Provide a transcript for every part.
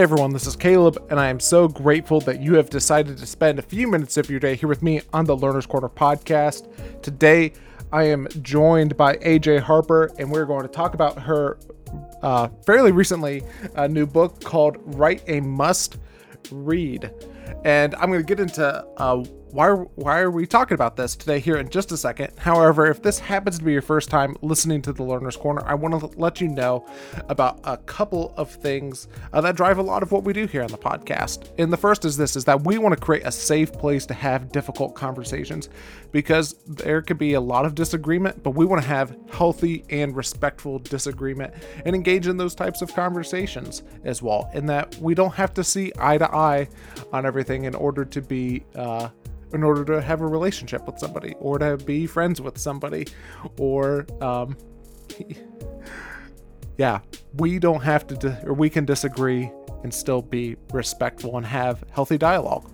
Hey everyone, this is Caleb, and I am so grateful that you have decided to spend a few minutes of your day here with me on the Learner's Corner podcast. Today, I am joined by AJ Harper, and we're going to talk about her uh, fairly recently a new book called Write a Must Read. And I'm going to get into uh, why why are we talking about this today here in just a second. However, if this happens to be your first time listening to the Learner's Corner, I want to let you know about a couple of things uh, that drive a lot of what we do here on the podcast. And the first is this: is that we want to create a safe place to have difficult conversations, because there could be a lot of disagreement, but we want to have healthy and respectful disagreement and engage in those types of conversations as well. And that we don't have to see eye to eye on everything in order to be. Uh, in order to have a relationship with somebody or to be friends with somebody or um yeah we don't have to di- or we can disagree and still be respectful and have healthy dialogue.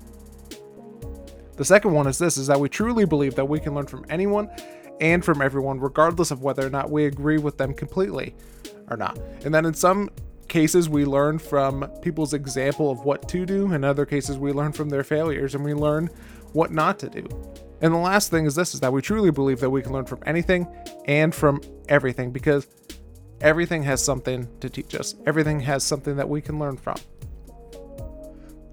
The second one is this is that we truly believe that we can learn from anyone and from everyone regardless of whether or not we agree with them completely or not. And that in some cases we learn from people's example of what to do in other cases we learn from their failures and we learn what not to do. And the last thing is this is that we truly believe that we can learn from anything and from everything because everything has something to teach us. Everything has something that we can learn from.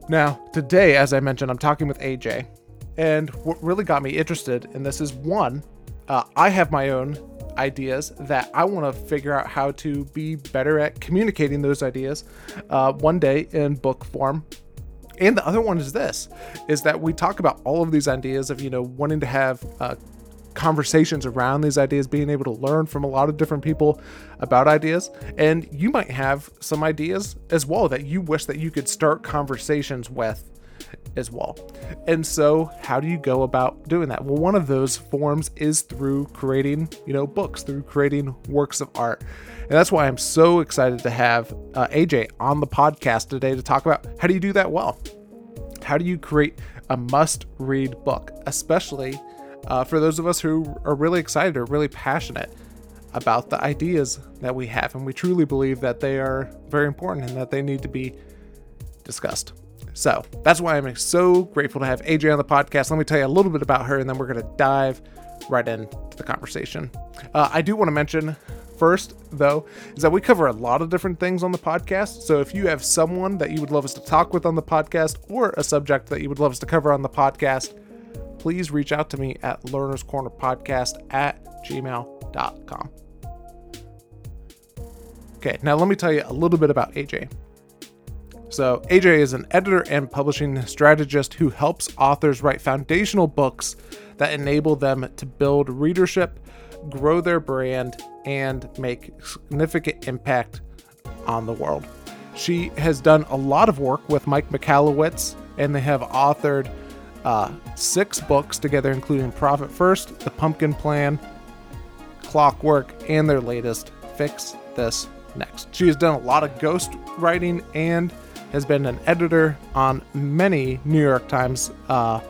Now, today, as I mentioned, I'm talking with AJ. And what really got me interested in this is one, uh, I have my own ideas that I want to figure out how to be better at communicating those ideas uh, one day in book form and the other one is this is that we talk about all of these ideas of you know wanting to have uh, conversations around these ideas being able to learn from a lot of different people about ideas. And you might have some ideas as well that you wish that you could start conversations with as well. And so, how do you go about doing that? Well, one of those forms is through creating, you know, books, through creating works of art. And that's why I'm so excited to have uh, AJ on the podcast today to talk about how do you do that well? How do you create a must read book, especially uh, for those of us who are really excited or really passionate about the ideas that we have? And we truly believe that they are very important and that they need to be discussed. So that's why I'm so grateful to have AJ on the podcast. Let me tell you a little bit about her, and then we're going to dive right into the conversation. Uh, I do want to mention first, though, is that we cover a lot of different things on the podcast. So if you have someone that you would love us to talk with on the podcast or a subject that you would love us to cover on the podcast, please reach out to me at learnerscornerpodcast corner podcast at gmail.com. Okay, now let me tell you a little bit about AJ. So, AJ is an editor and publishing strategist who helps authors write foundational books that enable them to build readership, grow their brand, and make significant impact on the world. She has done a lot of work with Mike Michalowicz, and they have authored uh, six books together, including Profit First, The Pumpkin Plan, Clockwork, and their latest, Fix This Next. She has done a lot of ghost writing and has been an editor on many New York Times uh,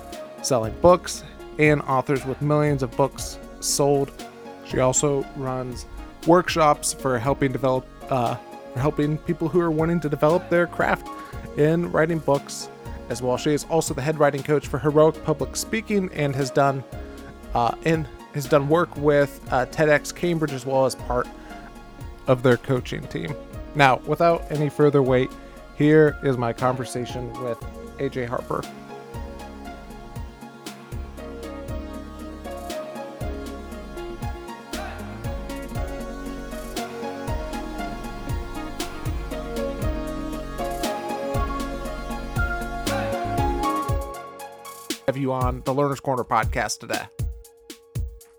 selling books and authors with millions of books sold. She also runs workshops for helping develop, uh, helping people who are wanting to develop their craft in writing books as well. She is also the head writing coach for Heroic Public Speaking and has done uh, has done work with uh, TEDx Cambridge as well as part of their coaching team. Now, without any further wait, here is my conversation with AJ Harper. Have you on the Learner's Corner podcast today?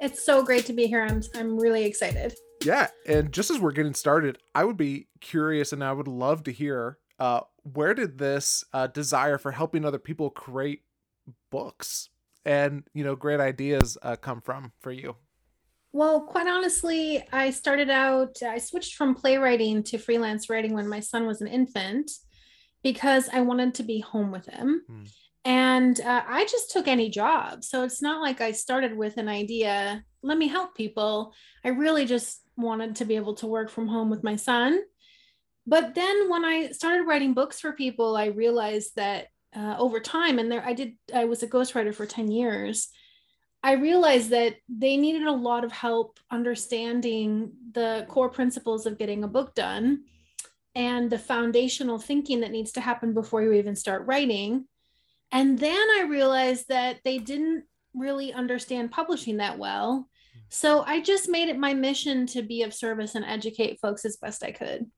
It's so great to be here. I'm I'm really excited. Yeah, and just as we're getting started, I would be curious and I would love to hear uh, where did this uh, desire for helping other people create books and you know great ideas uh, come from for you? Well, quite honestly, I started out. I switched from playwriting to freelance writing when my son was an infant because I wanted to be home with him. Hmm. And uh, I just took any job. So it's not like I started with an idea, let me help people. I really just wanted to be able to work from home with my son but then when I started writing books for people, I realized that uh, over time, and there I did, I was a ghostwriter for 10 years. I realized that they needed a lot of help understanding the core principles of getting a book done and the foundational thinking that needs to happen before you even start writing. And then I realized that they didn't really understand publishing that well. So I just made it my mission to be of service and educate folks as best I could.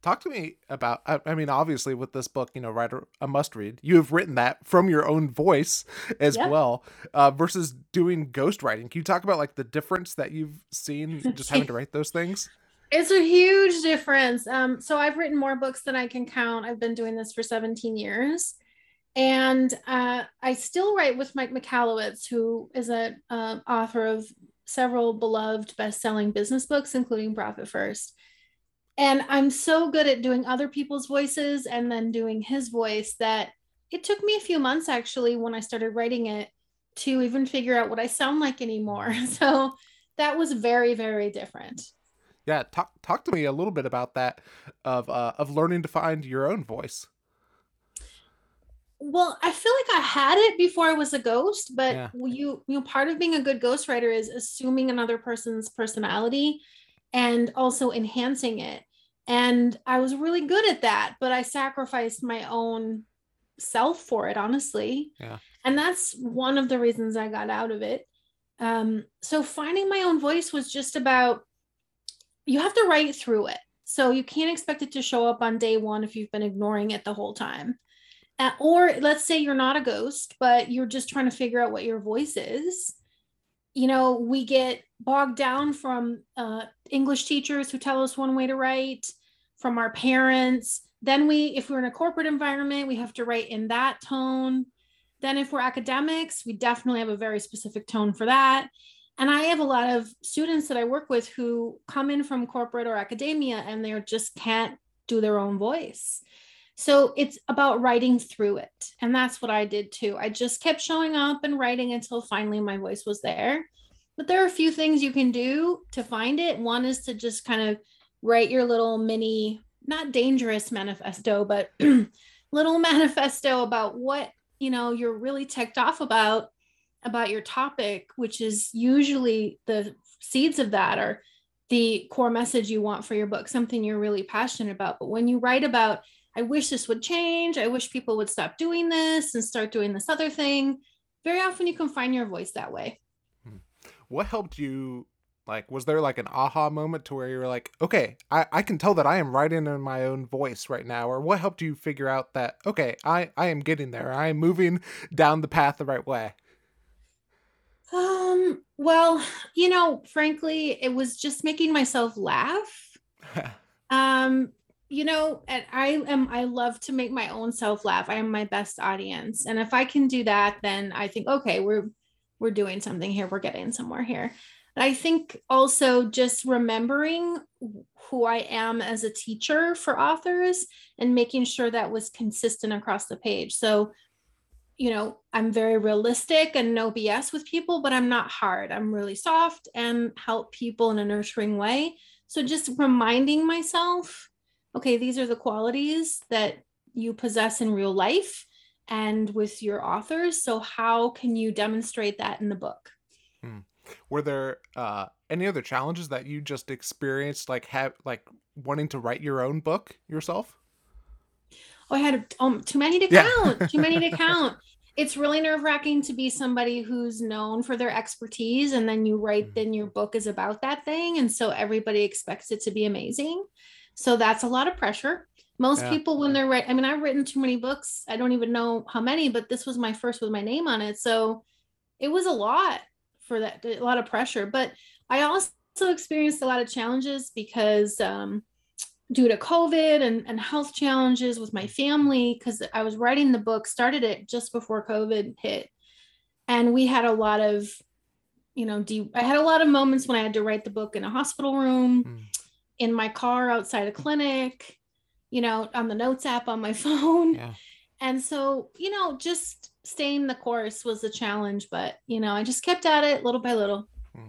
Talk to me about, I mean, obviously, with this book, you know, Write, a must read. You have written that from your own voice as yep. well, uh, versus doing ghostwriting. Can you talk about like the difference that you've seen just having to write those things? It's a huge difference. Um, so I've written more books than I can count. I've been doing this for 17 years. And uh, I still write with Mike Michalowicz, who is an uh, author of several beloved best-selling business books, including Profit First and i'm so good at doing other people's voices and then doing his voice that it took me a few months actually when i started writing it to even figure out what i sound like anymore. So that was very very different. Yeah talk talk to me a little bit about that of uh, of learning to find your own voice. Well i feel like i had it before i was a ghost but yeah. you you know part of being a good ghostwriter is assuming another person's personality and also enhancing it and I was really good at that, but I sacrificed my own self for it, honestly. Yeah. And that's one of the reasons I got out of it. Um, so finding my own voice was just about you have to write through it. So you can't expect it to show up on day one if you've been ignoring it the whole time. Uh, or let's say you're not a ghost, but you're just trying to figure out what your voice is. You know, we get bogged down from uh, English teachers who tell us one way to write, from our parents. Then we, if we're in a corporate environment, we have to write in that tone. Then if we're academics, we definitely have a very specific tone for that. And I have a lot of students that I work with who come in from corporate or academia and they just can't do their own voice. So it's about writing through it. And that's what I did too. I just kept showing up and writing until finally my voice was there. But there are a few things you can do to find it. One is to just kind of write your little mini, not dangerous manifesto, but little manifesto about what, you know, you're really ticked off about about your topic, which is usually the seeds of that are the core message you want for your book, something you're really passionate about. But when you write about, I wish this would change, I wish people would stop doing this and start doing this other thing, very often you can find your voice that way. Hmm. What helped you like, was there like an aha moment to where you were like, okay, I, I can tell that I am writing in my own voice right now? Or what helped you figure out that, okay, I, I am getting there. I am moving down the path the right way? Um, well, you know, frankly, it was just making myself laugh. um, you know, and I am I love to make my own self laugh. I am my best audience. And if I can do that, then I think, okay, we're we're doing something here. We're getting somewhere here. I think also just remembering who I am as a teacher for authors and making sure that was consistent across the page. So, you know, I'm very realistic and no BS with people, but I'm not hard. I'm really soft and help people in a nurturing way. So just reminding myself, okay, these are the qualities that you possess in real life and with your authors. So, how can you demonstrate that in the book? Hmm were there uh, any other challenges that you just experienced like have like wanting to write your own book yourself oh i had um, too many to count yeah. too many to count it's really nerve-wracking to be somebody who's known for their expertise and then you write mm-hmm. then your book is about that thing and so everybody expects it to be amazing so that's a lot of pressure. Most yeah. people when they're right i mean i've written too many books. I don't even know how many but this was my first with my name on it. So it was a lot for that a lot of pressure. But i also experienced a lot of challenges because um, due to covid and, and health challenges with my family because i was writing the book started it just before covid hit. And we had a lot of you know de- i had a lot of moments when i had to write the book in a hospital room. Mm. In my car outside a clinic you know on the notes app on my phone yeah. and so you know just staying the course was a challenge, but you know, I just kept at it little by little. Hmm.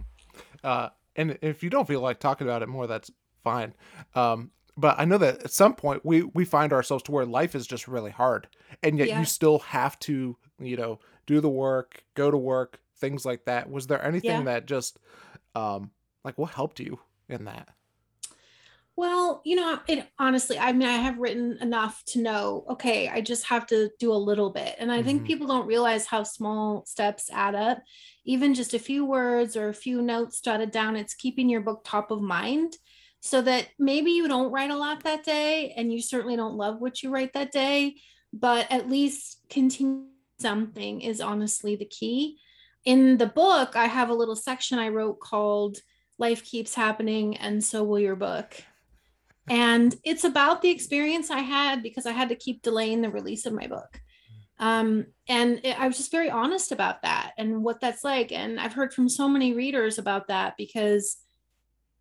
Uh, and if you don't feel like talking about it more, that's fine. Um, but I know that at some point we we find ourselves to where life is just really hard, and yet Yeah. you still have to, you know, do the work, go to work, things like that. Was there anything Yeah. that just, um, like what helped you in that? Well, you know, it honestly, I mean, I have written enough to know, okay, I just have to do a little bit. And I think Mhm. people don't realize how small steps add up. Even just a few words or a few notes jotted down, it's keeping your book top of mind so that maybe you don't write a lot that day and you certainly don't love what you write that day, but at least continue something is honestly the key. In the book, I have a little section I wrote called Life Keeps Happening and So Will Your Book. And it's about the experience I had because I had to keep delaying the release of my book. Um, and it- I was just very honest about that and what that's like. And I've heard from so many readers about that because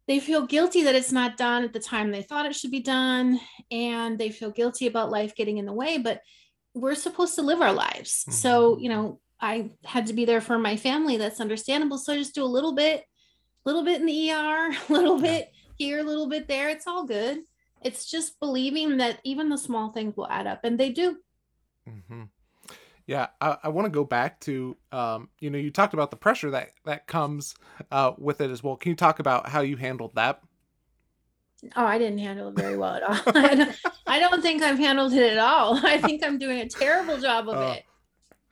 they feel guilty that it's not done at the time they thought it should be done. And they feel guilty about life getting in the way. But we're supposed to live our lives. So, you know, I had to be there for my family. That's understandable. So I just do a little bit, little bit in the ER, a little bit here, a little bit there. It's all good. It's just believing that even the small things will add up, and they do. hmm Yeah, I, I want to go back to, um, you know, you talked about the pressure that that comes uh, with it as well. Can you talk about how you handled that? Oh, I didn't handle it very well at all. I don't, I don't think I've handled it at all. I think I'm doing a terrible job of Oh. it.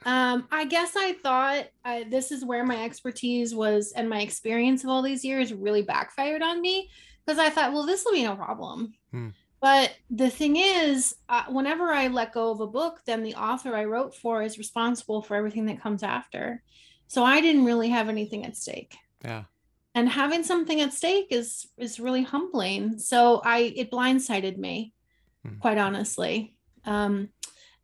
Um, I guess I thought I, this is where my expertise was and my experience of all these years really backfired on me because I thought, well, this will be no problem. Hmm. But the thing is, uh, whenever I let go of a book, then the author I wrote for is responsible for everything that comes after. So I didn't really have anything at stake Yeah. and having something at stake is is really humbling so i it blindsided me Hmm. quite honestly um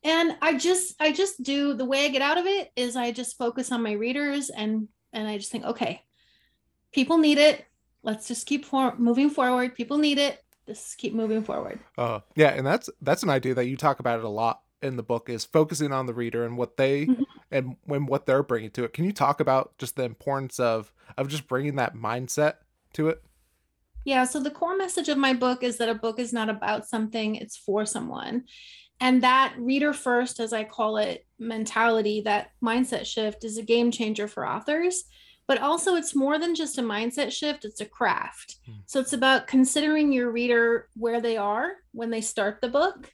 and i just i just do the way i get out of it is i just focus on my readers and and i just think okay people need it let's just keep for- moving forward people need it just keep moving forward Uh, yeah, and that's that's an idea that you talk about it a lot in the book is focusing on the reader and what they Mhm. and when what they're bringing to it. Can you talk about just the importance of of just bringing that mindset to it? Yeah, so the core message of my book is that a book is not about something, it's for someone. And that reader first, as I call it, mentality, that mindset shift is a game changer for authors. But also, it's more than just a mindset shift, it's a craft. Hmm. So it's about considering your reader where they are when they start the book,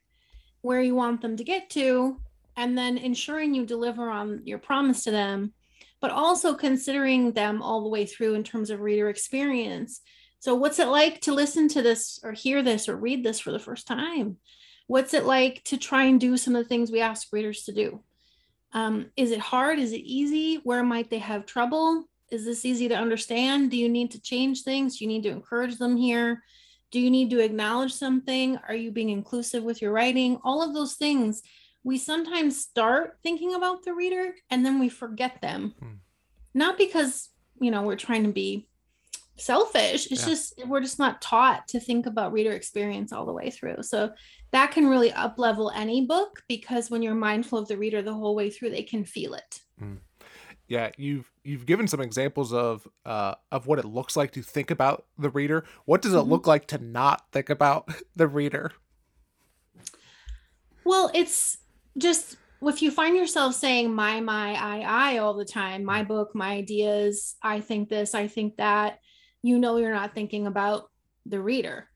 where you want them to get to, and then ensuring you deliver on your promise to them, but also considering them all the way through in terms of reader experience. So, what's it like to listen to this or hear this or read this for the first time? What's it like to try and do some of the things we ask readers to do? Um, is it hard? Is it easy? Where might they have trouble? Is this easy to understand? Do you need to change things? Do you need to encourage them here? Do you need to acknowledge something? Are you being inclusive with your writing? All of those things. We sometimes start thinking about the reader and then we forget them. Hmm. Not because, you know, we're trying to be selfish. It's Yeah. just we're just not taught to think about reader experience all the way through. So that can really up level any book because when you're mindful of the reader the whole way through, they can feel it. Yeah, you've you've given some examples of uh of what it looks like to think about the reader. What does it Mhm. look like to not think about the reader? Well, it's just if you find yourself saying my, my, I, I all the time, my book, my ideas, I think this, I think that, you know, you're not thinking about the reader.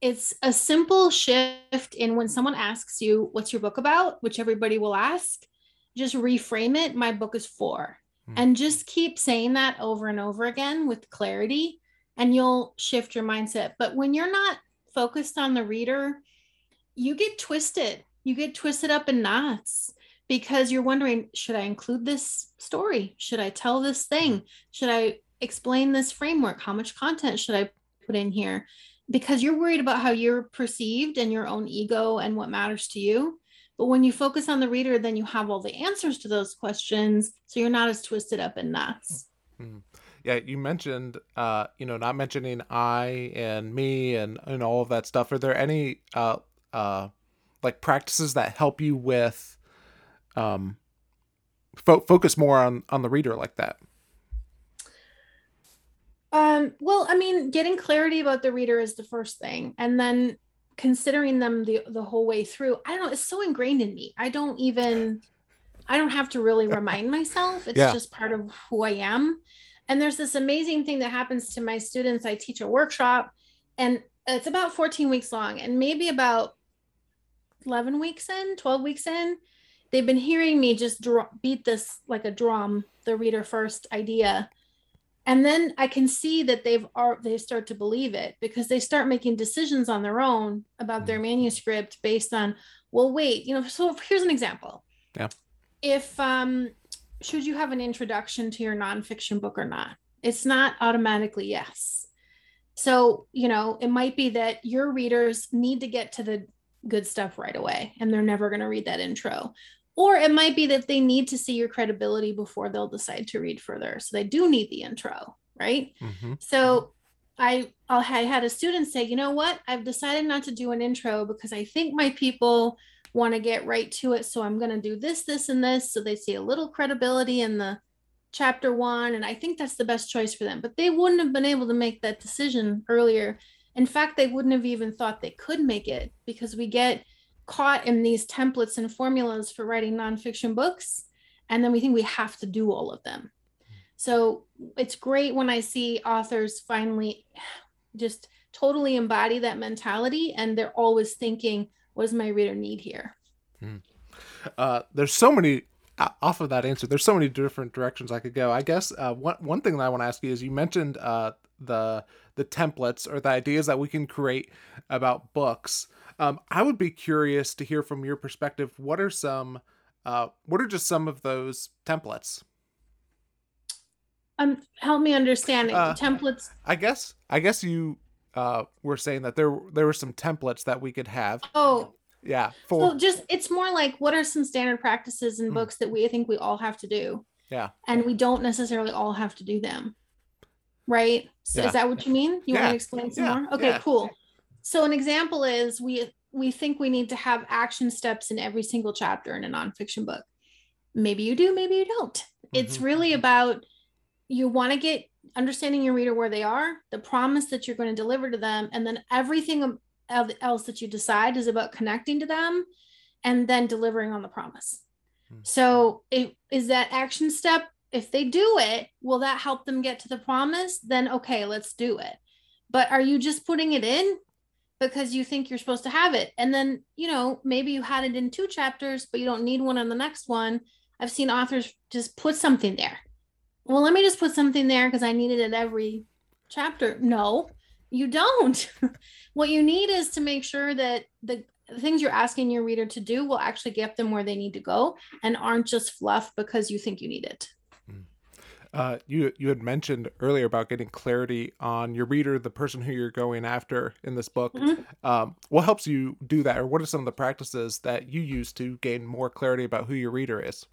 It's a simple shift in when someone asks you, What's your book about? which everybody will ask, just reframe it. My book is for. Hmm. And just keep saying that over and over again with clarity, and you'll shift your mindset. But when you're not focused on the reader, you get twisted. You get twisted up in knots because you're wondering should I include this story? Should I tell this thing? Should I explain this framework? How much content should I put in here? Because you're worried about how you're perceived and your own ego and what matters to you. But when you focus on the reader, then you have all the answers to those questions. So you're not as twisted up in knots. Yeah, you mentioned uh, you know, not mentioning I and me and and all of that stuff. Are there any uh uh like practices that help you with um fo- focus more on on the reader like that? Um, well, I mean, getting clarity about the reader is the first thing. And then considering them the, the whole way through i don't know it's so ingrained in me. I don't even i don't have to really remind myself. It's Yeah. just part of who i am. And there's this amazing thing that happens to my students. I teach a workshop and it's about 14 weeks long and maybe about 11 weeks in 12 weeks in they've been hearing me just dr- beat this like a drum the reader first idea and then i can see that they've are they start to believe it because they start making decisions on their own about their manuscript based on well wait you know so here's an example. Yeah. if um should you have an introduction to your nonfiction book or not? It's not automatically yes. So you know it might be that your readers need to get to the good stuff right away and they're never going to read that intro or it might be that they need to see your credibility before they'll decide to read further so they do need the intro right hmm so I I had a student say, you know what? I've decided not to do an intro because I think my people want to get right to it. So I'm going to do this, this, and this. So they see a little credibility in the chapter one. And I think that's the best choice for them. But they wouldn't have been able to make that decision earlier. In fact, they wouldn't have even thought they could make it because we get caught in these templates and formulas for writing nonfiction books. And then we think we have to do all of them. So it's great when I see authors finally just totally embody that mentality and they're always thinking, what does my reader need here? Uh, there's so many off of that answer. There's so many different directions I could go. I guess uh, one one thing that I want to ask you is you mentioned uh, the the templates or the ideas that we can create about books. Um, I would be curious to hear from your perspective. What are some uh, what are just some of those templates? Um, help me understand Uh, templates. I guess I guess you uh, were saying that there there were some templates that we could have. Oh, Yeah, for so just it's more like what are some standard practices in Mm. books that we think we all have to do? Yeah. And we don't necessarily all have to do them. Right? So Yeah. is that what you mean? You want to explain some Yeah. more? Okay, Yeah. cool. So an example is we we think we need to have action steps in every single chapter in a nonfiction book. Maybe you do, maybe you don't. It's Mhm. really about you want to get understanding your reader where they are, the promise that you're going to deliver to them, and then everything else that you decide is about connecting to them and then delivering on the promise. Hmm. So, it is that action step. If they do it, will that help them get to the promise? Then, okay, let's do it. But are you just putting it in because you think you're supposed to have it? And then, you know, maybe you had it in two chapters, but you don't need one on the next one. I've seen authors just put something there. Well, let me just put something there because I need it every chapter. No, you don't. what you need is to make sure that the things you're asking your reader to do will actually get them where they need to go and aren't just fluff because you think you need it. Uh, you you had mentioned earlier about getting clarity on your reader, the person who you're going after in this book. Mhm. Um, what helps you do that, or what are some of the practices that you use to gain more clarity about who your reader is?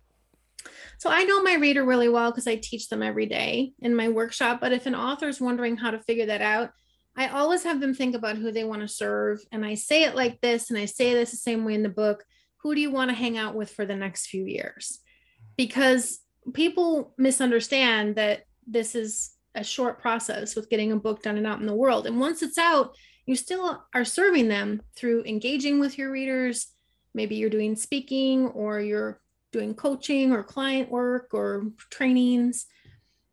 So I know my reader really well because I teach them every day in my workshop. But if an author is wondering how to figure that out, I always have them think about who they want to serve. And I say it like this, and I say this the same way in the book. Who do you want to hang out with for the next few years? Because people misunderstand that this is a short process with getting a book done and out in the world. And once it's out, you still are serving them through engaging with your readers. Maybe you're doing speaking or you're doing coaching or client work or trainings.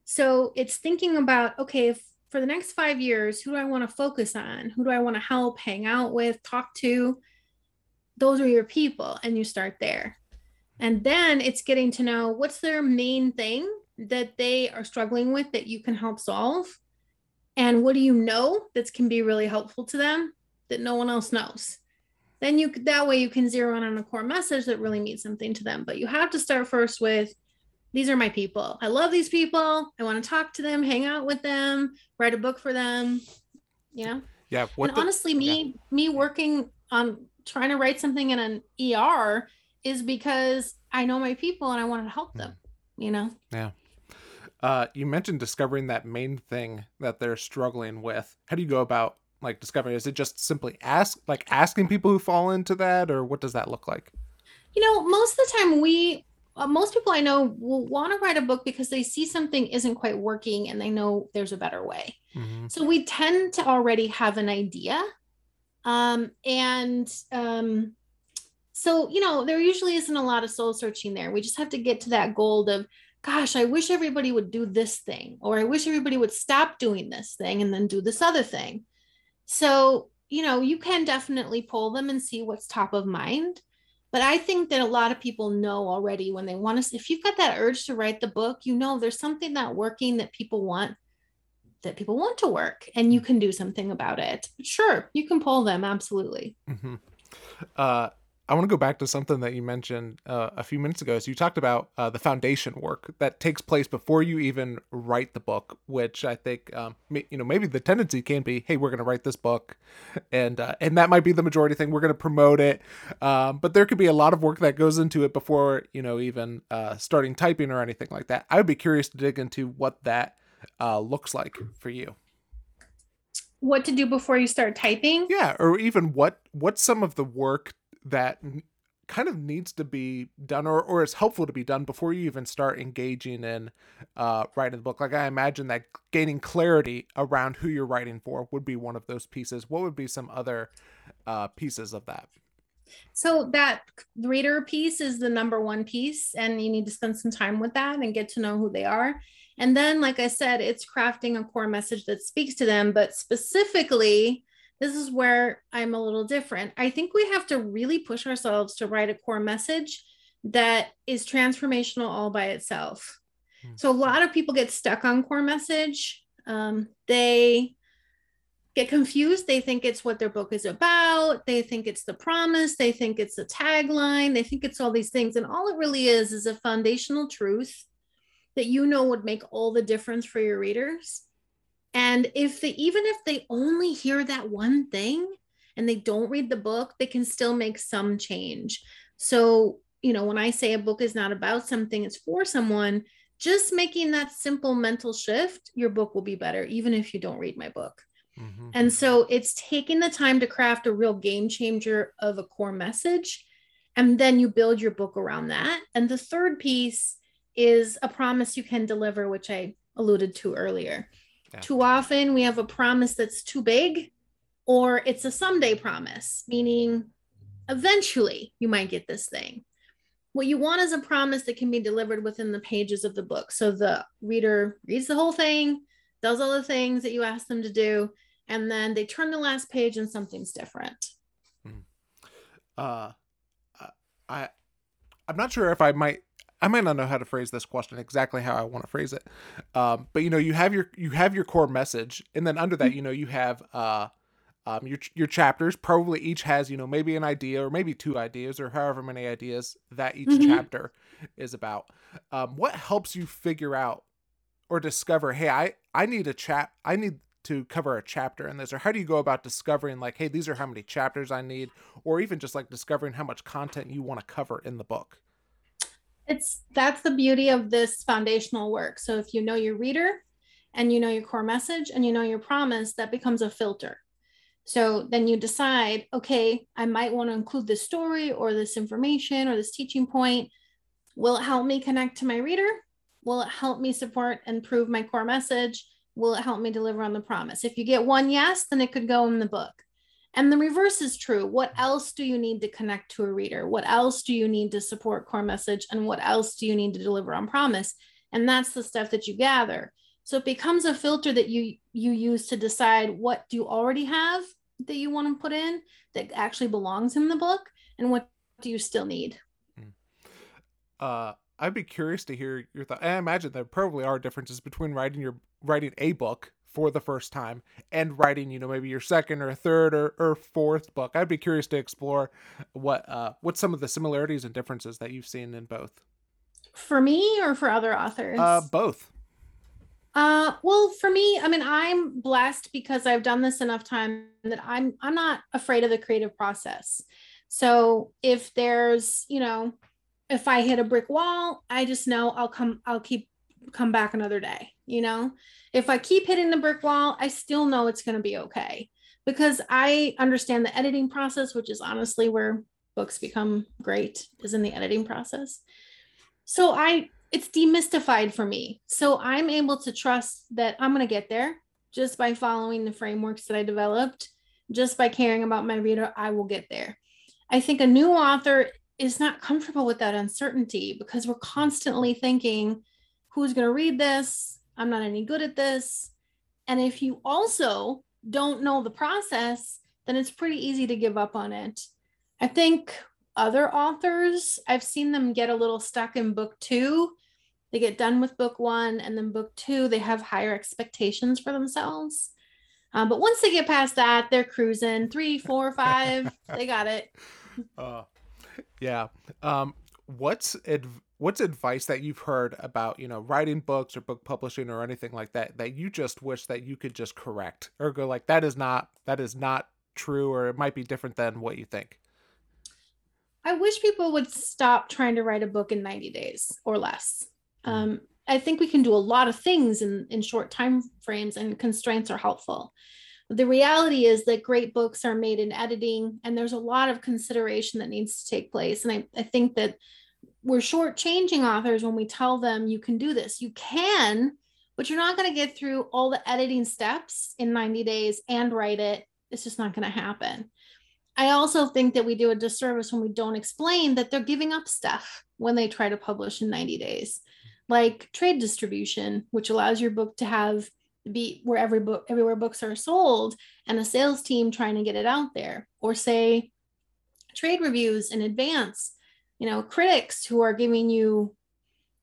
So it's thinking about okay, for the next five years, who do I want to focus on? Who do I want to help, hang out with, talk to? Those are your people, and you start there. And then it's getting to know what's their main thing that they are struggling with that you can help solve. And what do you know that can be really helpful to them that no one else knows? Then you that way you can zero in on a core message that really means something to them. But you have to start first with these are my people. I love these people. I want to talk to them, hang out with them, write a book for them. You know? Yeah. What and the- honestly, me me working on trying to write something in an ER is because I know my people and I want to help them. You know? Yeah. Uh, you mentioned discovering that main thing that they're struggling with. How do you go about like discovering? Is it just simply ask, like asking people who fall into that, or what does that look like? You know, most of the time we uh, most people I know will want to write a book because they see something isn't quite working and they know there's a better way. Mhm. So we tend to already have an idea Um, and um, so, you know, there usually isn't a lot of soul searching there. We just have to get to that goal of, gosh, I wish everybody would do this thing, or I wish everybody would stop doing this thing and then do this other thing. So, you know, you can definitely poll them and see what's top of mind. But I think that a lot of people know already when they want to, if you've got that urge to write the book, you know, there's something not working that people want that people want to work and you can do something about it. Sure, you can poll them absolutely. Mm-hmm. Uh, I want to go back to something that you mentioned uh, a few minutes ago. So you talked about uh, the foundation work that takes place before you even write the book, which I think um, you know maybe the tendency can be, hey, we're going to write this book, and uh, and that might be the majority thing. We're going to promote it, um, but there could be a lot of work that goes into it before you know even uh, starting typing or anything like that. I would be curious to dig into what that uh, looks like for you what to do before you start typing yeah or even what what's some of the work that kind of needs to be done or, or is helpful to be done before you even start engaging in uh, writing the book. Like i imagine that gaining clarity around who you're writing for would be one of those pieces. What would be some other uh, pieces of that? So that reader piece is the number one piece and you need to spend some time with that and get to know who they are. And then, like I said, it's crafting a core message that speaks to them. But specifically, this is where I'm a little different. I think we have to really push ourselves to write a core message that is transformational all by itself. Mm-hmm. So, a lot of people get stuck on core message. Um, they get confused. They think it's what their book is about. They think it's the promise. They think it's the tagline. They think it's all these things. And all it really is is a foundational truth that you know would make all the difference for your readers. And if they, even if they only hear that one thing and they don't read the book, they can still make some change. So, you know, when I say a book is not about something, it's for someone, just making that simple mental shift, your book will be better, even if you don't read my book. Mm-hmm. And so it's taking the time to craft a real game changer of a core message. And then you build your book around that. And the third piece is a promise you can deliver, which I alluded to earlier. Yeah. Too often we have a promise that's too big, or it's a someday promise, meaning eventually you might get this thing. What you want is a promise that can be delivered within the pages of the book. So the reader reads the whole thing, does all the things that you ask them to do, and then they turn the last page and something's different. Hmm. Uh, I, I'm not sure if I might I might not know how to phrase this question exactly how I want to phrase it. Um, but you know, you have your you have your core message, and then under that, mm-hmm. you know, you have uh, um, your your chapters. Probably each has you know maybe an idea or maybe two ideas or however many ideas that each mm-hmm. chapter is about. Um, what helps you figure out or discover? Hey, I I need a chap. I need to cover a chapter in this or how do you go about discovering like hey these are how many chapters i need or even just like discovering how much content you want to cover in the book it's that's the beauty of this foundational work. So if you know your reader and you know your core message and you know your promise, that becomes a filter. So then you decide, okay, I might want to include this story or this information or this teaching point. Will it help me connect to my reader? Will it help me support and prove my core message? Will it help me deliver on the promise? If you get one yes, then it could go in the book. And the reverse is true. What else do you need to connect to a reader? What else do you need to support core message? And what else do you need to deliver on promise? And that's the stuff that you gather. So it becomes a filter that you you use to decide what do you already have that you want to put in that actually belongs in the book and what do you still need. Hmm. Uh I'd be curious to hear your thought. I imagine there probably are differences between writing your writing a book for the first time and writing you know maybe your second or third or, or fourth book. I'd be curious to explore what uh what some of the similarities and differences that you've seen in both. For me or for other authors? Uh both. Uh well for me i mean i'm blessed because i've done this enough time that i'm i'm not afraid of the creative process. So if there's you know if i hit a brick wall i just know i'll come i'll keep come back another day you know? If i keep hitting the brick wall i still know it's going to be okay because i understand the editing process which is honestly where books become great is in the editing process. So i it's demystified for me. So i'm able to trust that i'm going to get there just by following the frameworks that i developed just by caring about my reader, I will get there. I think a new author is not comfortable with that uncertainty because we're constantly thinking, who's going to read this? I'm not any good at this. And if you also don't know the process, then it's pretty easy to give up on it. I think other authors, I've seen them get a little stuck in book two. They get done with book one, and then book two, they have higher expectations for themselves. Um, but once they get past that, they're cruising three, four, five. they got it. Uh, yeah. Um, what's adv- what's advice that you've heard about you know writing books or book publishing or anything like that that you just wish that you could just correct or go like that is not that is not true or it might be different than what you think i wish people would stop trying to write a book in 90 days or less. Mm. um, i think we can do a lot of things in in short time frames and constraints are helpful. The reality is that great books are made in editing and there's a lot of consideration that needs to take place and i, I think that we're shortchanging authors when we tell them you can do this. You can, but you're not going to get through all the editing steps in 90 days and write it. It's just not going to happen. I also think that we do a disservice when we don't explain that they're giving up stuff when they try to publish in 90 days, like trade distribution, which allows your book to have be where every book everywhere books are sold and a sales team trying to get it out there or say trade reviews in advance you know critics who are giving you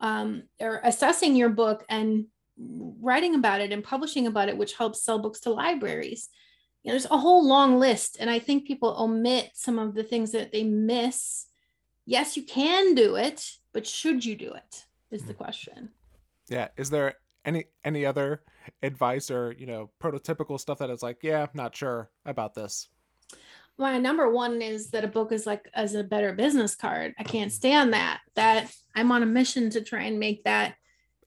um, or assessing your book and writing about it and publishing about it which helps sell books to libraries. You know, there's a whole long list and i think people omit some of the things that they miss. Yes you can do it but should you do it is the hmm. question. Yeah. Is there any any other advice or you know prototypical stuff that is like yeah i'm not sure about this my number one is that a book is like as a better business card. I can't stand that. That I'm on a mission to try and make that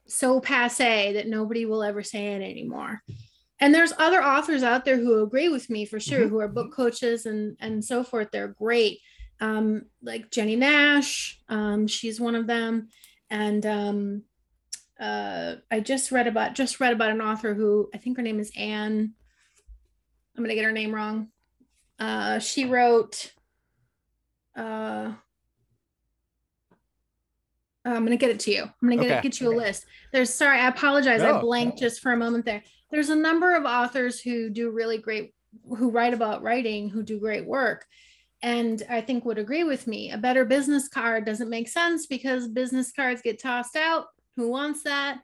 so passe that nobody will ever say it anymore. And there's other authors out there who agree with me for sure, mm-hmm. who are book coaches and and so forth. They're great. Um, like Jennie Nash, um, she's one of them. And um, uh, I just read about just read about an author who I think her name is Anne. I'm gonna get her name wrong. Uh, she wrote, uh, I'm gonna get it to you. I'm gonna get, okay. get you a list. There's sorry, I apologize. No. I blanked just for a moment there. There's a number of authors who do really great, who write about writing, who do great work, and I think would agree with me. A better business card doesn't make sense because business cards get tossed out. Who wants that?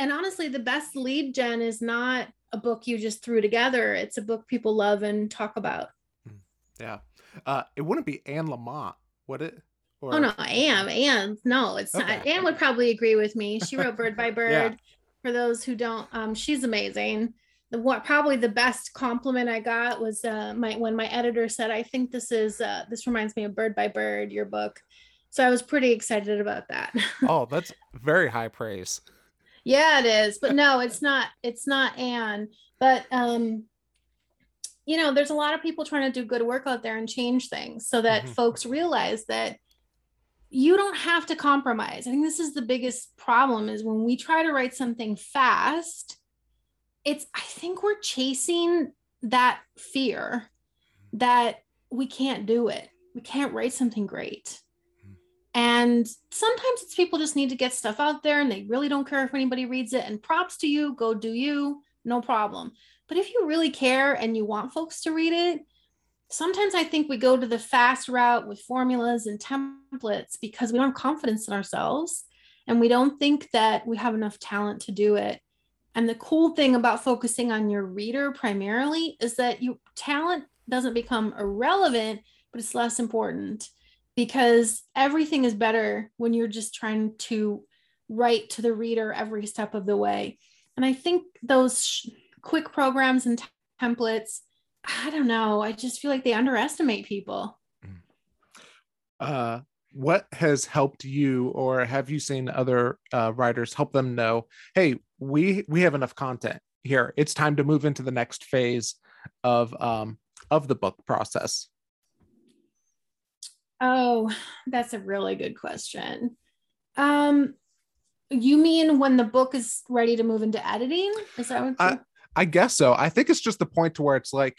And honestly, the best lead gen is not a book you just threw together. It's a book people love and talk about. Yeah. Uh, it wouldn't be Anne Lamott, would it? Or... Oh no, Anne. Anne. No, it's okay. not. Anne would probably agree with me. She wrote Bird by Bird. yeah. For those who don't, um, she's amazing. The what probably the best compliment I got was uh, my when my editor said, "I think this is uh, this reminds me of Bird by Bird, your book." So I was pretty excited about that. oh, that's very high praise. Yeah, it is. But no, it's not. It's not Anne. But um, you know, there's a lot of people trying to do good work out there and change things so that mm-hmm. folks realize that you don't have to compromise. I think this is the biggest problem is when we try to write something fast, it's I think we're chasing that fear that we can't do it. We can't write something great. And sometimes it's people just need to get stuff out there and they really don't care if anybody reads it. And props to you, go do you, no problem. But if you really care and you want folks to read it, sometimes I think we go to the fast route with formulas and templates because we don't have confidence in ourselves and we don't think that we have enough talent to do it. And the cool thing about focusing on your reader primarily is that your talent doesn't become irrelevant, but it's less important because everything is better when you're just trying to write to the reader every step of the way. And I think those quick programs and t- templates i don't know. I just feel like they underestimate people. Mm. uh what has helped you or have you seen other uh, writers help them know hey we we have enough content here. It's time to move into the next phase of um of the book process? Oh that's a really good question. Um you mean when the book is ready to move into editing? Is that what I, I guess so. I think it's just the point to where it's like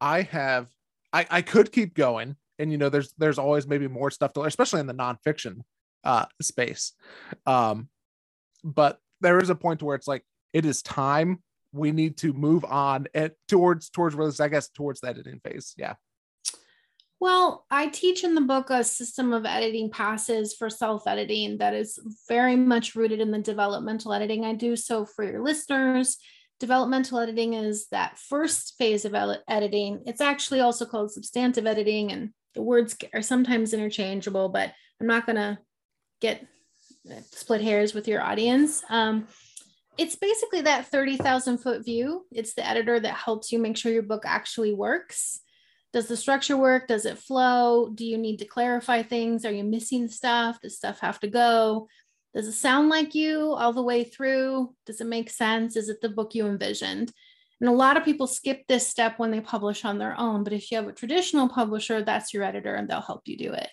I have I, I could keep going. And you know, there's there's always maybe more stuff to especially in the nonfiction uh space. Um, but there is a point to where it's like it is time we need to move on and towards towards release, I guess towards the editing phase. Yeah. Well, I teach in the book a system of editing passes for self editing that is very much rooted in the developmental editing I do. So, for your listeners, developmental editing is that first phase of editing. It's actually also called substantive editing, and the words are sometimes interchangeable, but I'm not going to get split hairs with your audience. Um, it's basically that 30,000 foot view. It's the editor that helps you make sure your book actually works. Does the structure work? Does it flow? Do you need to clarify things? Are you missing stuff? Does stuff have to go? Does it sound like you all the way through? Does it make sense? Is it the book you envisioned? And a lot of people skip this step when they publish on their own. But if you have a traditional publisher, that's your editor and they'll help you do it.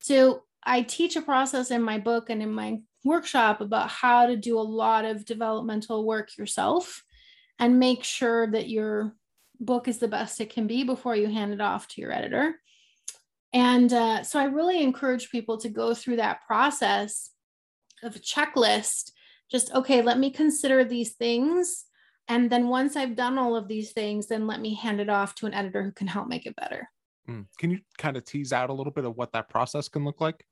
So I teach a process in my book and in my workshop about how to do a lot of developmental work yourself and make sure that your book is the best it can be before you hand it off to your editor. And uh, so I really encourage people to go through that process of a checklist. Just, okay, let me consider these things. And then once I've done all of these things, then let me hand it off to an editor who can help make it better. Mm. Can you kind of tease out a little bit of what that process can look like?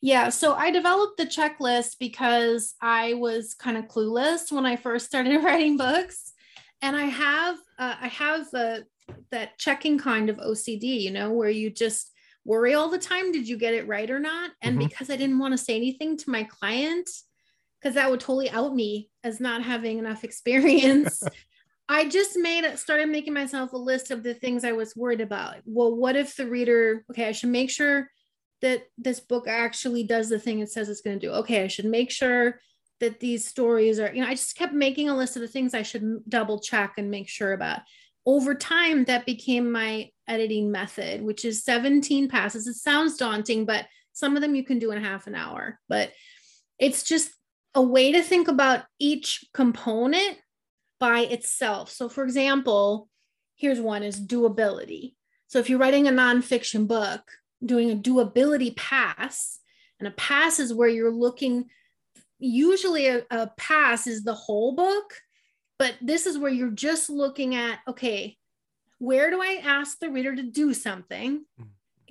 Yeah, so I developed the checklist because I was kind of clueless when I first started writing books, and I have uh, I have uh, that checking kind of OCD, you know, where you just worry all the time. Did you get it right or not? And mm-hmm. because I didn't want to say anything to my client, because that would totally out me as not having enough experience. I just made it started making myself a list of the things I was worried about. Well, what if the reader, okay, I should make sure that this book actually does the thing it says it's going to do. Okay, I should make sure that these stories are, you know, I just kept making a list of the things I should double check and make sure about. Over time, that became my editing method, which is 17 passes. It sounds daunting, but some of them you can do in half an hour. But it's just a way to think about each component by itself. So, for example, here's one is doability. So, if you're writing a nonfiction book, doing a doability pass. And a pass is where you're looking, usually a, a pass is the whole book, but this is where you're just looking at, okay, where do I ask the reader to do something? Mm.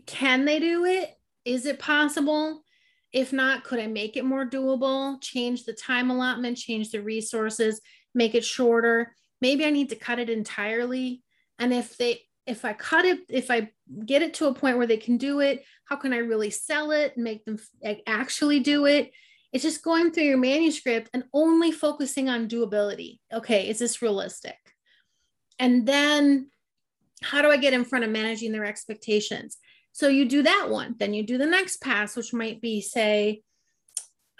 Can they do it? Is it possible? If not, could I make it more doable? Change the time allotment, change the resources, make it shorter. Maybe I need to cut it entirely. And if they if I cut it, if I get it to a point where they can do it, how can I really sell it and make them actually do it? It's just going through your manuscript and only focusing on doability. Okay, is this realistic? And then how do I get in front of managing their expectations? So you do that one, then you do the next pass, which might be, say,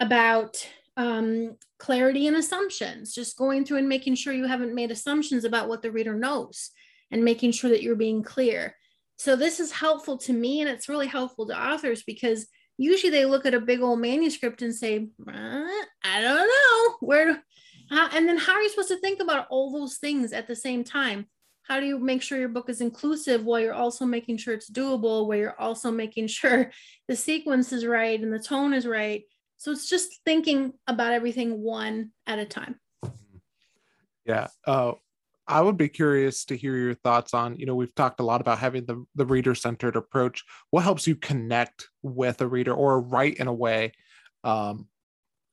about um, clarity and assumptions, just going through and making sure you haven't made assumptions about what the reader knows and making sure that you're being clear. So this is helpful to me and it's really helpful to authors because usually they look at a big old manuscript and say, I don't know where, uh, and then how are you supposed to think about all those things at the same time? How do you make sure your book is inclusive while you're also making sure it's doable, while you're also making sure the sequence is right and the tone is right? So it's just thinking about everything one at a time. Yeah. Uh, I would be curious to hear your thoughts on, you know, we've talked a lot about having the, the reader centered approach. What helps you connect with a reader or write in a way um,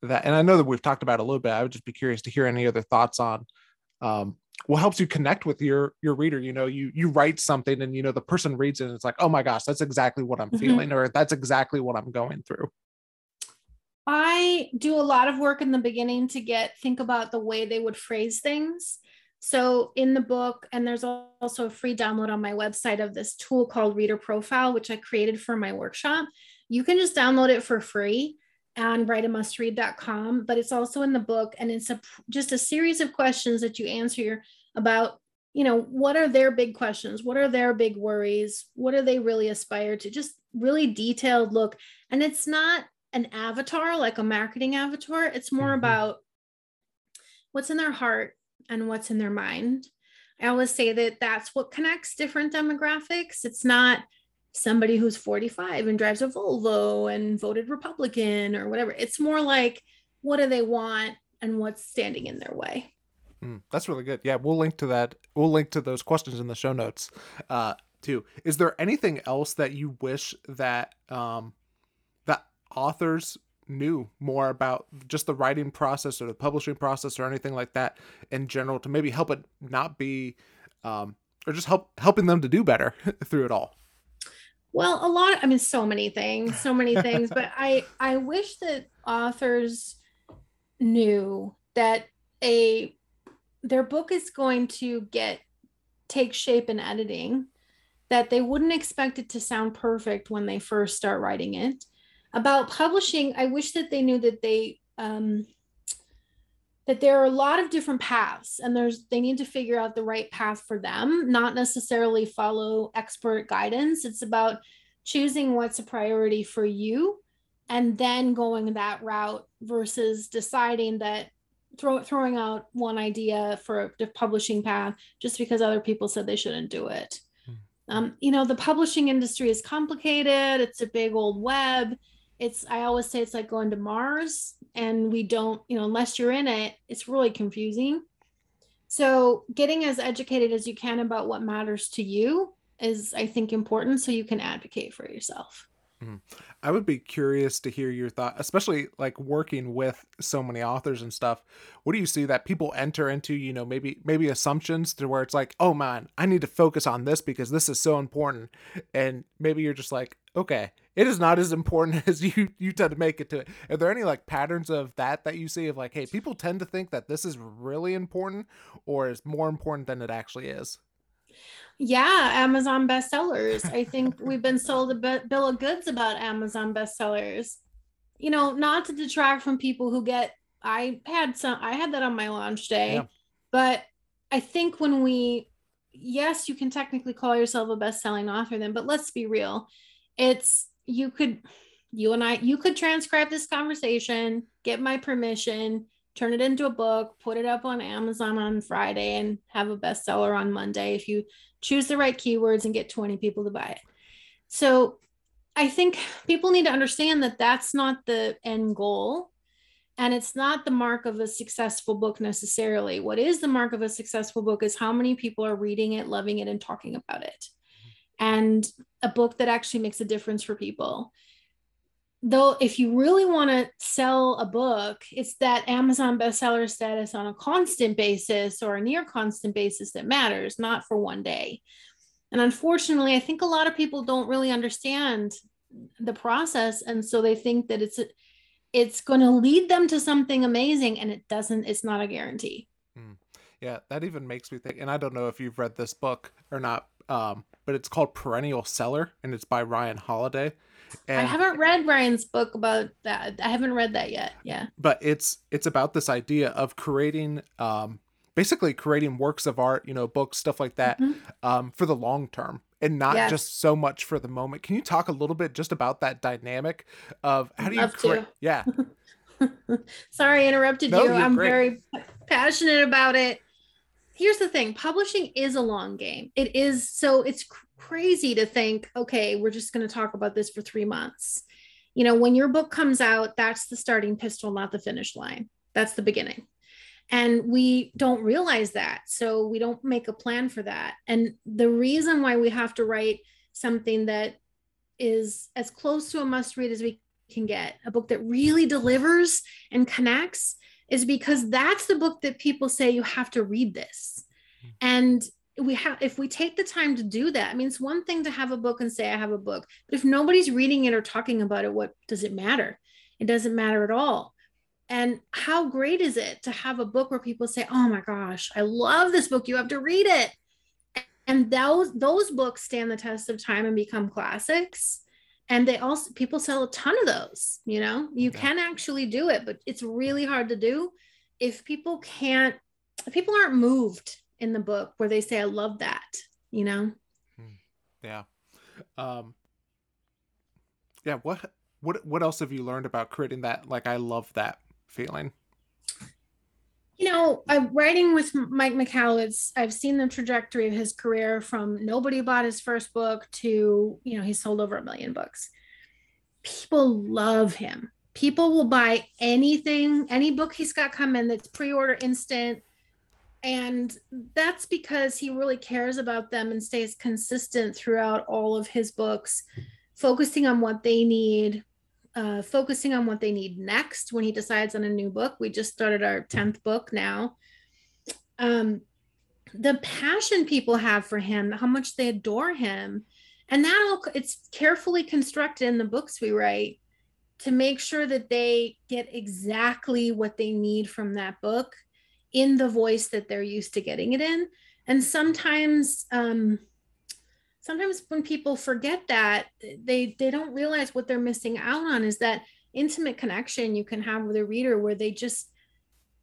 that, and I know that we've talked about a little bit. I would just be curious to hear any other thoughts on um, what helps you connect with your your reader. You know, you you write something and you know the person reads it and it's like, oh my gosh, that's exactly what I'm mm-hmm. feeling, or that's exactly what I'm going through. I do a lot of work in the beginning to get think about the way they would phrase things so in the book, and there's also a free download on my website of this tool called Reader Profile, which I created for my workshop. You can just download it for free on writeamustread.com, but it's also in the book, and it's a, just a series of questions that you answer about you know what are their big questions what are their big worries what do they really aspire to just really detailed look and it's not an avatar like a marketing avatar it's more mm-hmm. about what's in their heart and what's in their mind. I always say that that's what connects different demographics. It's not somebody who's 45 and drives a Volvo and voted Republican or whatever. It's more like what do they want and what's standing in their way. Mm, that's really good. Yeah, we'll link to that. We'll link to those questions in the show notes uh, too. Is there anything else that you wish that um, that authors knew more about just the writing process or the publishing process or anything like that in general to maybe help it not be um, or just help helping them to do better through it all well a lot i mean so many things so many things but i i wish that authors knew that a their book is going to get take shape in editing that they wouldn't expect it to sound perfect when they first start writing it. About publishing i wish that they knew that they um, that there are a lot of different paths and there's they need to figure out the right path for them not necessarily follow expert guidance. It's about choosing what's a priority for you and then going that route versus deciding that throw, throwing out one idea for a publishing path just because other people said they shouldn't do it. Hmm. um, you know the publishing industry is complicated. It's a big old web. It's i always say it's like going to mars and we don't you know unless you're in it it's really confusing so getting as educated as you can about what matters to you is i think important so you can advocate for yourself. Mm-hmm. i would be curious to hear your thought especially like working with so many authors and stuff. What do you see that people enter into you know maybe maybe assumptions to where it's like oh man i need to focus on this because this is so important and maybe you're just like okay it is not as important as you you tend to make it to it. Are there any like patterns of that that you see of like hey people tend to think that this is really important or is more important than it actually is yeah amazon bestsellers. I think we've been sold a bill of goods about amazon bestsellers. You know not to detract from people who get i had some i had that on my launch day yeah. but i think when we yes you can technically call yourself a best-selling author then but let's be real. It's you could you and I you could transcribe this conversation, get my permission, turn it into a book, put it up on Amazon on Friday and have a bestseller on Monday if you choose the right keywords and get 20 people to buy it. So I think people need to understand that that's not the end goal and it's not the mark of a successful book necessarily. What is the mark of a successful book is how many people are reading it, loving it and talking about it mm-hmm. and a book that actually makes a difference for people though if you really want to sell a book it's that amazon bestseller status on a constant basis or a near constant basis that matters not for one day and unfortunately i think a lot of people don't really understand the process and so they think that it's it's going to lead them to something amazing and it doesn't it's not a guarantee mm. yeah that even makes me think and i don't know if you've read this book or not um, but it's called Perennial Seller, and it's by Ryan Holiday. And, I haven't read Ryan's book about that. I haven't read that yet. Yeah. But it's it's about this idea of creating um basically creating works of art, you know, books, stuff like that, mm-hmm. um, for the long term and not yes. just so much for the moment. Can you talk a little bit just about that dynamic of how do you create? Yeah. Sorry, I interrupted no, you. I'm great. very passionate about it here's the thing publishing is a long game it is so it's crazy to think okay we're just going to talk about this for three months you know when your book comes out that's the starting pistol not the finish line that's the beginning and we don't realize that so we don't make a plan for that and the reason why we have to write something that is as close to a must read as we can get a book that really delivers and connects is because that's the book that people say you have to read this. Hmm. And we have if we take the time to do that, I mean it's one thing to have a book and say I have a book, but if nobody's reading it or talking about it, what does it matter? It doesn't matter at all. And how great is it to have a book where people say, "Oh my gosh, I love this book. You have to read it." And those those books stand the test of time and become classics and they also people sell a ton of those you know you can actually do it but it's really hard to do if people can't if people aren't moved in the book where they say i love that you know hmm. yeah um yeah what what what else have you learned about creating that like i love that feeling You know, I'm writing with Mike Michalowicz. I've seen the trajectory of his career from nobody bought his first book to, you know, he sold over a million books. People love him. People will buy anything, any book he's got coming that's pre-order instant. And that's because he really cares about them and stays consistent throughout all of his books, focusing on what they need, uh, focusing on what they need next when he decides on a new book. We just started our 10th book now. Um, the passion people have for him, how much they adore him. And that all it's carefully constructed in the books we write to make sure that they get exactly what they need from that book in the voice that they're used to getting it in. And sometimes um, sometimes when people forget that they they don't realize what they're missing out on is that intimate connection you can have with a reader where they just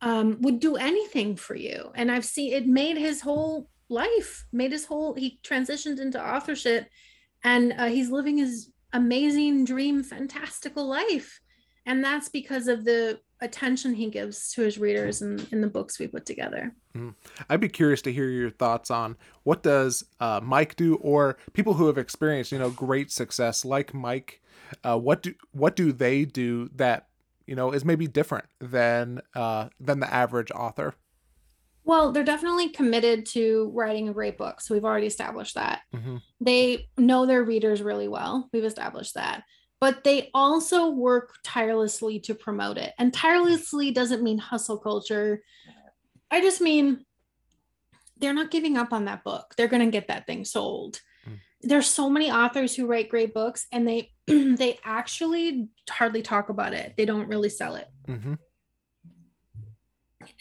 um, would do anything for you and i've seen it made his whole life made his whole he transitioned into authorship and uh, he's living his amazing dream fantastical life and that's because of the attention he gives to his readers in, in the books we put together. Mm. I'd be curious to hear your thoughts on what does uh, Mike do, or people who have experienced, you know, great success like Mike. Uh, what do what do they do that you know is maybe different than uh, than the average author? Well, they're definitely committed to writing a great book. So we've already established that. Mm-hmm. They know their readers really well. We've established that but they also work tirelessly to promote it. And tirelessly doesn't mean hustle culture. I just mean they're not giving up on that book. They're going to get that thing sold. Mm. There's so many authors who write great books and they they actually hardly talk about it. They don't really sell it. Mm-hmm.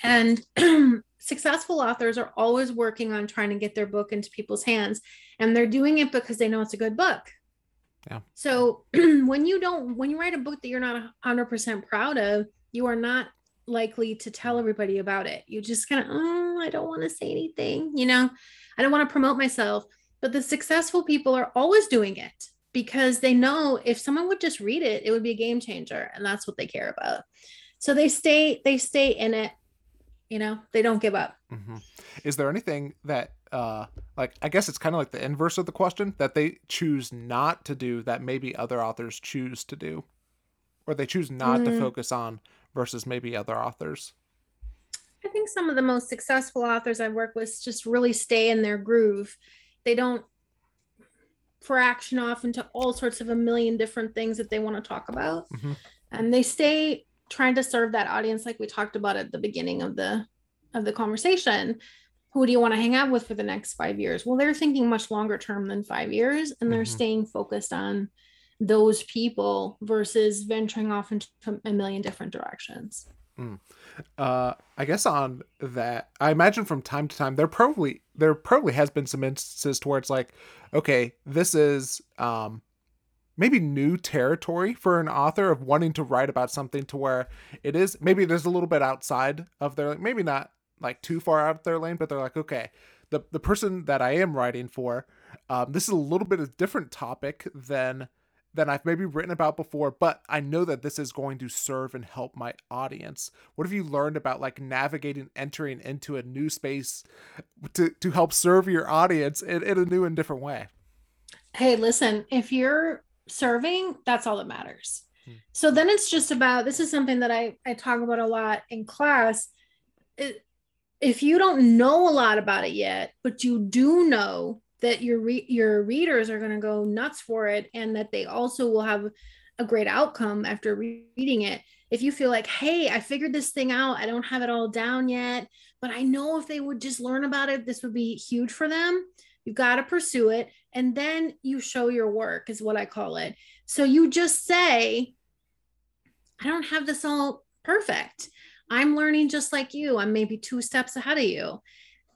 And successful authors are always working on trying to get their book into people's hands and they're doing it because they know it's a good book yeah. So when you don't, when you write a book that you're not 100% proud of, you are not likely to tell everybody about it. You just kind of, oh, I don't want to say anything, you know, I don't want to promote myself. But the successful people are always doing it because they know if someone would just read it, it would be a game changer. And that's what they care about. So they stay, they stay in it, you know, they don't give up. Mm-hmm. Is there anything that uh like i guess it's kind of like the inverse of the question that they choose not to do that maybe other authors choose to do. Or they choose not mm. to focus on versus maybe other authors. I think some of the most successful authors i work with just really stay in their groove. They don't fraction off into all sorts of a million different things that they want to talk about. Mm-hmm. and they stay trying to serve that audience like we talked about at the beginning of the of the conversation who do you want to hang out with for the next five years? Well, they're thinking much longer term than five years, and they're mm-hmm. staying focused on those people versus venturing off into a million different directions. Mm. Uh, I guess on that, I imagine from time to time there probably there probably has been some instances to where it's like, okay, this is um, maybe new territory for an author of wanting to write about something to where it is maybe there's a little bit outside of their like maybe not like too far out of their lane, but they're like, okay, the the person that I am writing for, um, this is a little bit of a different topic than than I've maybe written about before, but I know that this is going to serve and help my audience. What have you learned about like navigating, entering into a new space to to help serve your audience in, in a new and different way? Hey, listen, if you're serving, that's all that matters. Hmm. So then it's just about this is something that I, I talk about a lot in class. It, if you don't know a lot about it yet, but you do know that your re- your readers are going to go nuts for it and that they also will have a great outcome after reading it. If you feel like, "Hey, I figured this thing out. I don't have it all down yet, but I know if they would just learn about it, this would be huge for them." You've got to pursue it and then you show your work is what I call it. So you just say, "I don't have this all perfect." I'm learning just like you. I'm maybe two steps ahead of you.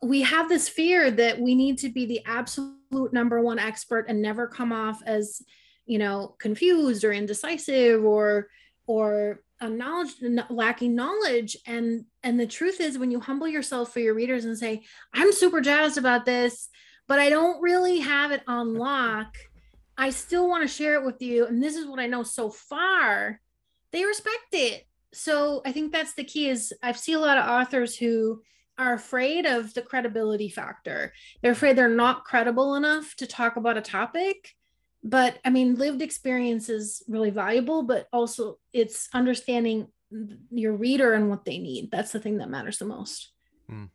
We have this fear that we need to be the absolute number one expert and never come off as, you know, confused or indecisive or or a knowledge lacking knowledge and and the truth is when you humble yourself for your readers and say i'm super jazzed about this but i don't really have it on lock i still want to share it with you and this is what i know so far they respect it so I think that's the key is I've seen a lot of authors who are afraid of the credibility factor. They're afraid they're not credible enough to talk about a topic. But I mean, lived experience is really valuable, but also it's understanding your reader and what they need. That's the thing that matters the most. Mm.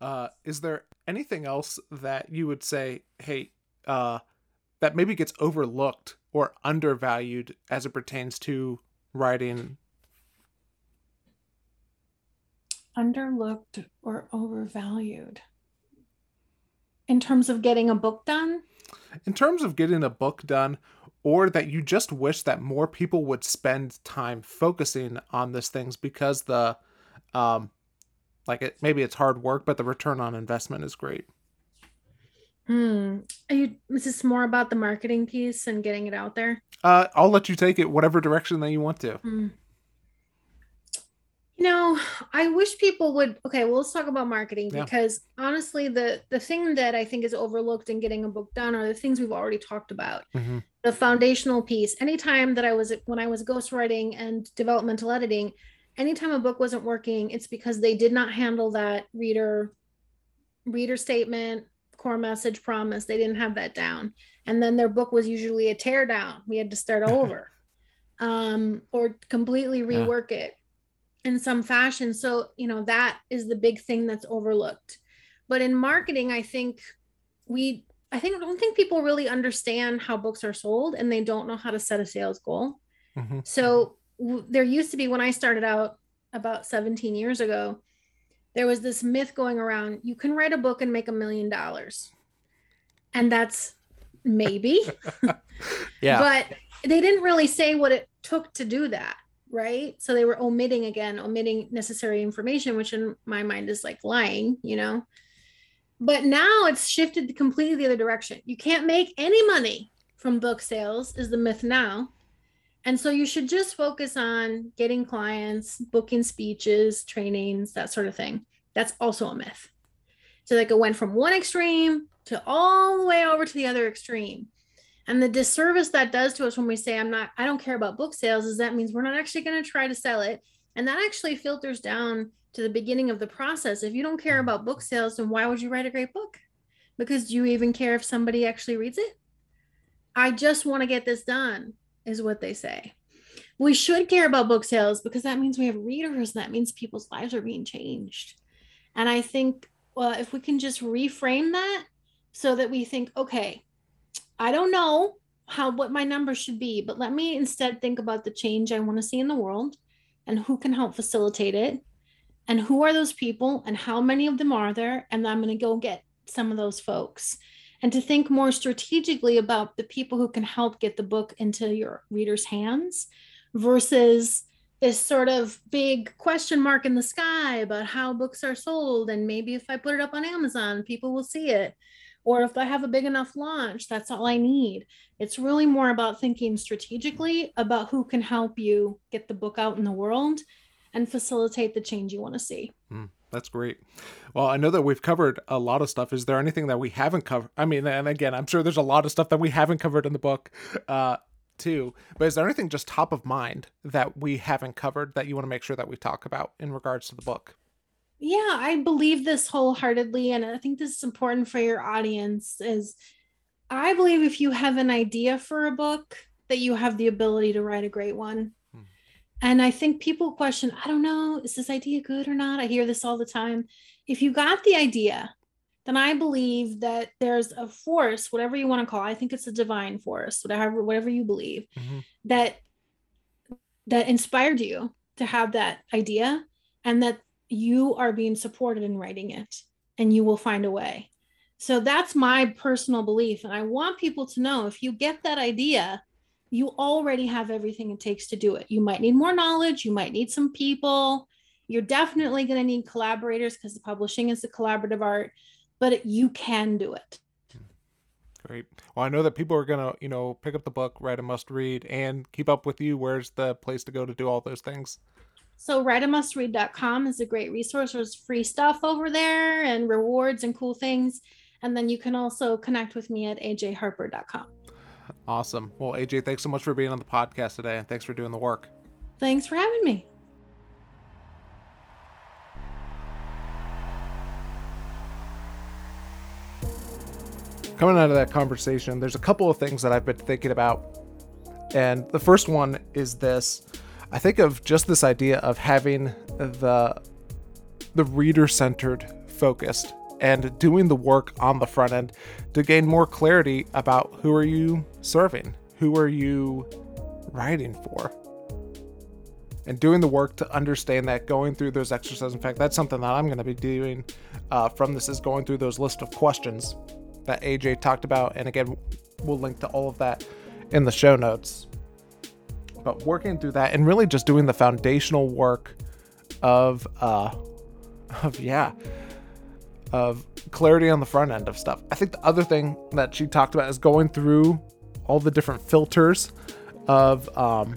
Uh, is there anything else that you would say, hey, uh, that maybe gets overlooked or undervalued as it pertains to writing underlooked or overvalued in terms of getting a book done in terms of getting a book done or that you just wish that more people would spend time focusing on these things because the um like it maybe it's hard work but the return on investment is great Hmm. Are you is this more about the marketing piece and getting it out there? Uh I'll let you take it whatever direction that you want to. Hmm. You know, I wish people would okay, well let's talk about marketing yeah. because honestly the the thing that I think is overlooked in getting a book done are the things we've already talked about. Mm-hmm. The foundational piece. Anytime that I was when I was ghostwriting and developmental editing, anytime a book wasn't working, it's because they did not handle that reader reader statement core message promise they didn't have that down and then their book was usually a tear down we had to start over um, or completely rework yeah. it in some fashion so you know that is the big thing that's overlooked but in marketing i think we i think don't think people really understand how books are sold and they don't know how to set a sales goal mm-hmm. so w- there used to be when i started out about 17 years ago there was this myth going around you can write a book and make a million dollars. And that's maybe. yeah. But they didn't really say what it took to do that, right? So they were omitting again, omitting necessary information, which in my mind is like lying, you know. But now it's shifted completely the other direction. You can't make any money from book sales, is the myth now. And so you should just focus on getting clients, booking speeches, trainings, that sort of thing. That's also a myth. So like it went from one extreme to all the way over to the other extreme. And the disservice that does to us when we say I'm not I don't care about book sales is that means we're not actually going to try to sell it. And that actually filters down to the beginning of the process. If you don't care about book sales, then why would you write a great book? Because do you even care if somebody actually reads it? I just want to get this done, is what they say. We should care about book sales because that means we have readers. That means people's lives are being changed. And I think, well, if we can just reframe that so that we think, okay, I don't know how what my number should be, but let me instead think about the change I want to see in the world and who can help facilitate it and who are those people and how many of them are there and I'm going to go get some of those folks. And to think more strategically about the people who can help get the book into your readers hands versus this sort of big question mark in the sky about how books are sold and maybe if i put it up on amazon people will see it or if i have a big enough launch that's all i need it's really more about thinking strategically about who can help you get the book out in the world and facilitate the change you want to see mm, that's great well i know that we've covered a lot of stuff is there anything that we haven't covered i mean and again i'm sure there's a lot of stuff that we haven't covered in the book uh, too. But is there anything just top of mind that we haven't covered that you want to make sure that we talk about in regards to the book? Yeah, I believe this wholeheartedly and I think this is important for your audience is I believe if you have an idea for a book that you have the ability to write a great one. Hmm. And I think people question, I don't know, is this idea good or not? I hear this all the time. If you got the idea then I believe that there's a force, whatever you want to call it, I think it's a divine force, whatever whatever you believe, mm-hmm. that that inspired you to have that idea and that you are being supported in writing it and you will find a way. So that's my personal belief. And I want people to know if you get that idea, you already have everything it takes to do it. You might need more knowledge, you might need some people. You're definitely going to need collaborators because publishing is a collaborative art but you can do it. Great. Well, I know that people are gonna, you know, pick up the book, write a must read, and keep up with you. Where's the place to go to do all those things? So writeamustread.com is a great resource. There's free stuff over there and rewards and cool things. And then you can also connect with me at ajharper.com. Awesome. Well, AJ, thanks so much for being on the podcast today and thanks for doing the work. Thanks for having me. Coming out of that conversation, there's a couple of things that I've been thinking about. And the first one is this I think of just this idea of having the the reader centered focused and doing the work on the front end to gain more clarity about who are you serving? Who are you writing for? And doing the work to understand that, going through those exercises. In fact, that's something that I'm going to be doing uh, from this is going through those list of questions that AJ talked about. And again, we'll link to all of that in the show notes. But working through that and really just doing the foundational work of, uh, of yeah, of clarity on the front end of stuff. I think the other thing that she talked about is going through all the different filters of, um,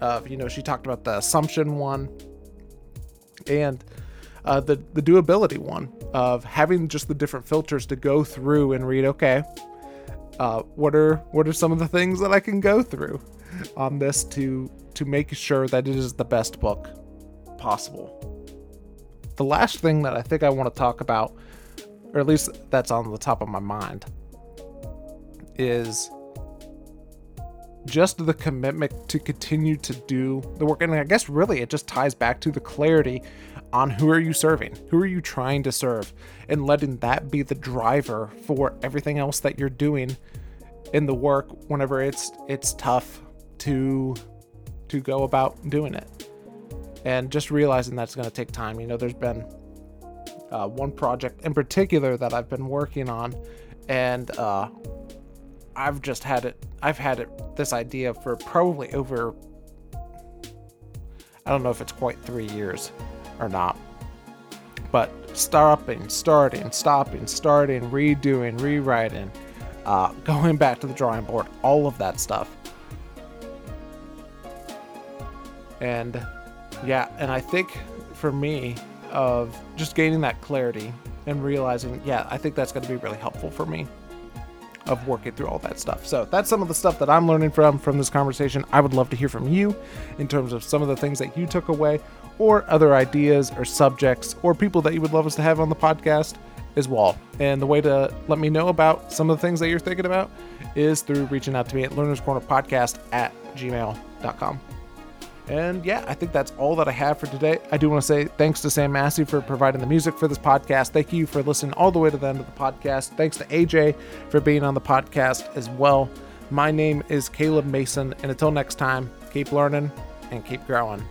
of you know, she talked about the assumption one and uh, the the doability one of having just the different filters to go through and read. Okay, uh, what are what are some of the things that I can go through on this to to make sure that it is the best book possible. The last thing that I think I want to talk about, or at least that's on the top of my mind, is just the commitment to continue to do the work. And I guess really it just ties back to the clarity on who are you serving? Who are you trying to serve? And letting that be the driver for everything else that you're doing in the work whenever it's it's tough to to go about doing it and just realizing that's going to take time. You know, there's been uh, one project in particular that I've been working on, and uh, I've just had it. I've had it this idea for probably over. I don't know if it's quite three years or not, but stopping, starting, stopping, starting, redoing, rewriting, uh, going back to the drawing board, all of that stuff. And yeah, and I think for me, of just gaining that clarity and realizing, yeah, I think that's going to be really helpful for me of working through all that stuff. So that's some of the stuff that I'm learning from from this conversation. I would love to hear from you in terms of some of the things that you took away or other ideas or subjects or people that you would love us to have on the podcast as well. And the way to let me know about some of the things that you're thinking about is through reaching out to me at learnerscornerpodcast corner podcast at gmail.com. And yeah, I think that's all that I have for today. I do want to say thanks to Sam Massey for providing the music for this podcast. Thank you for listening all the way to the end of the podcast. Thanks to AJ for being on the podcast as well. My name is Caleb Mason, and until next time, keep learning and keep growing.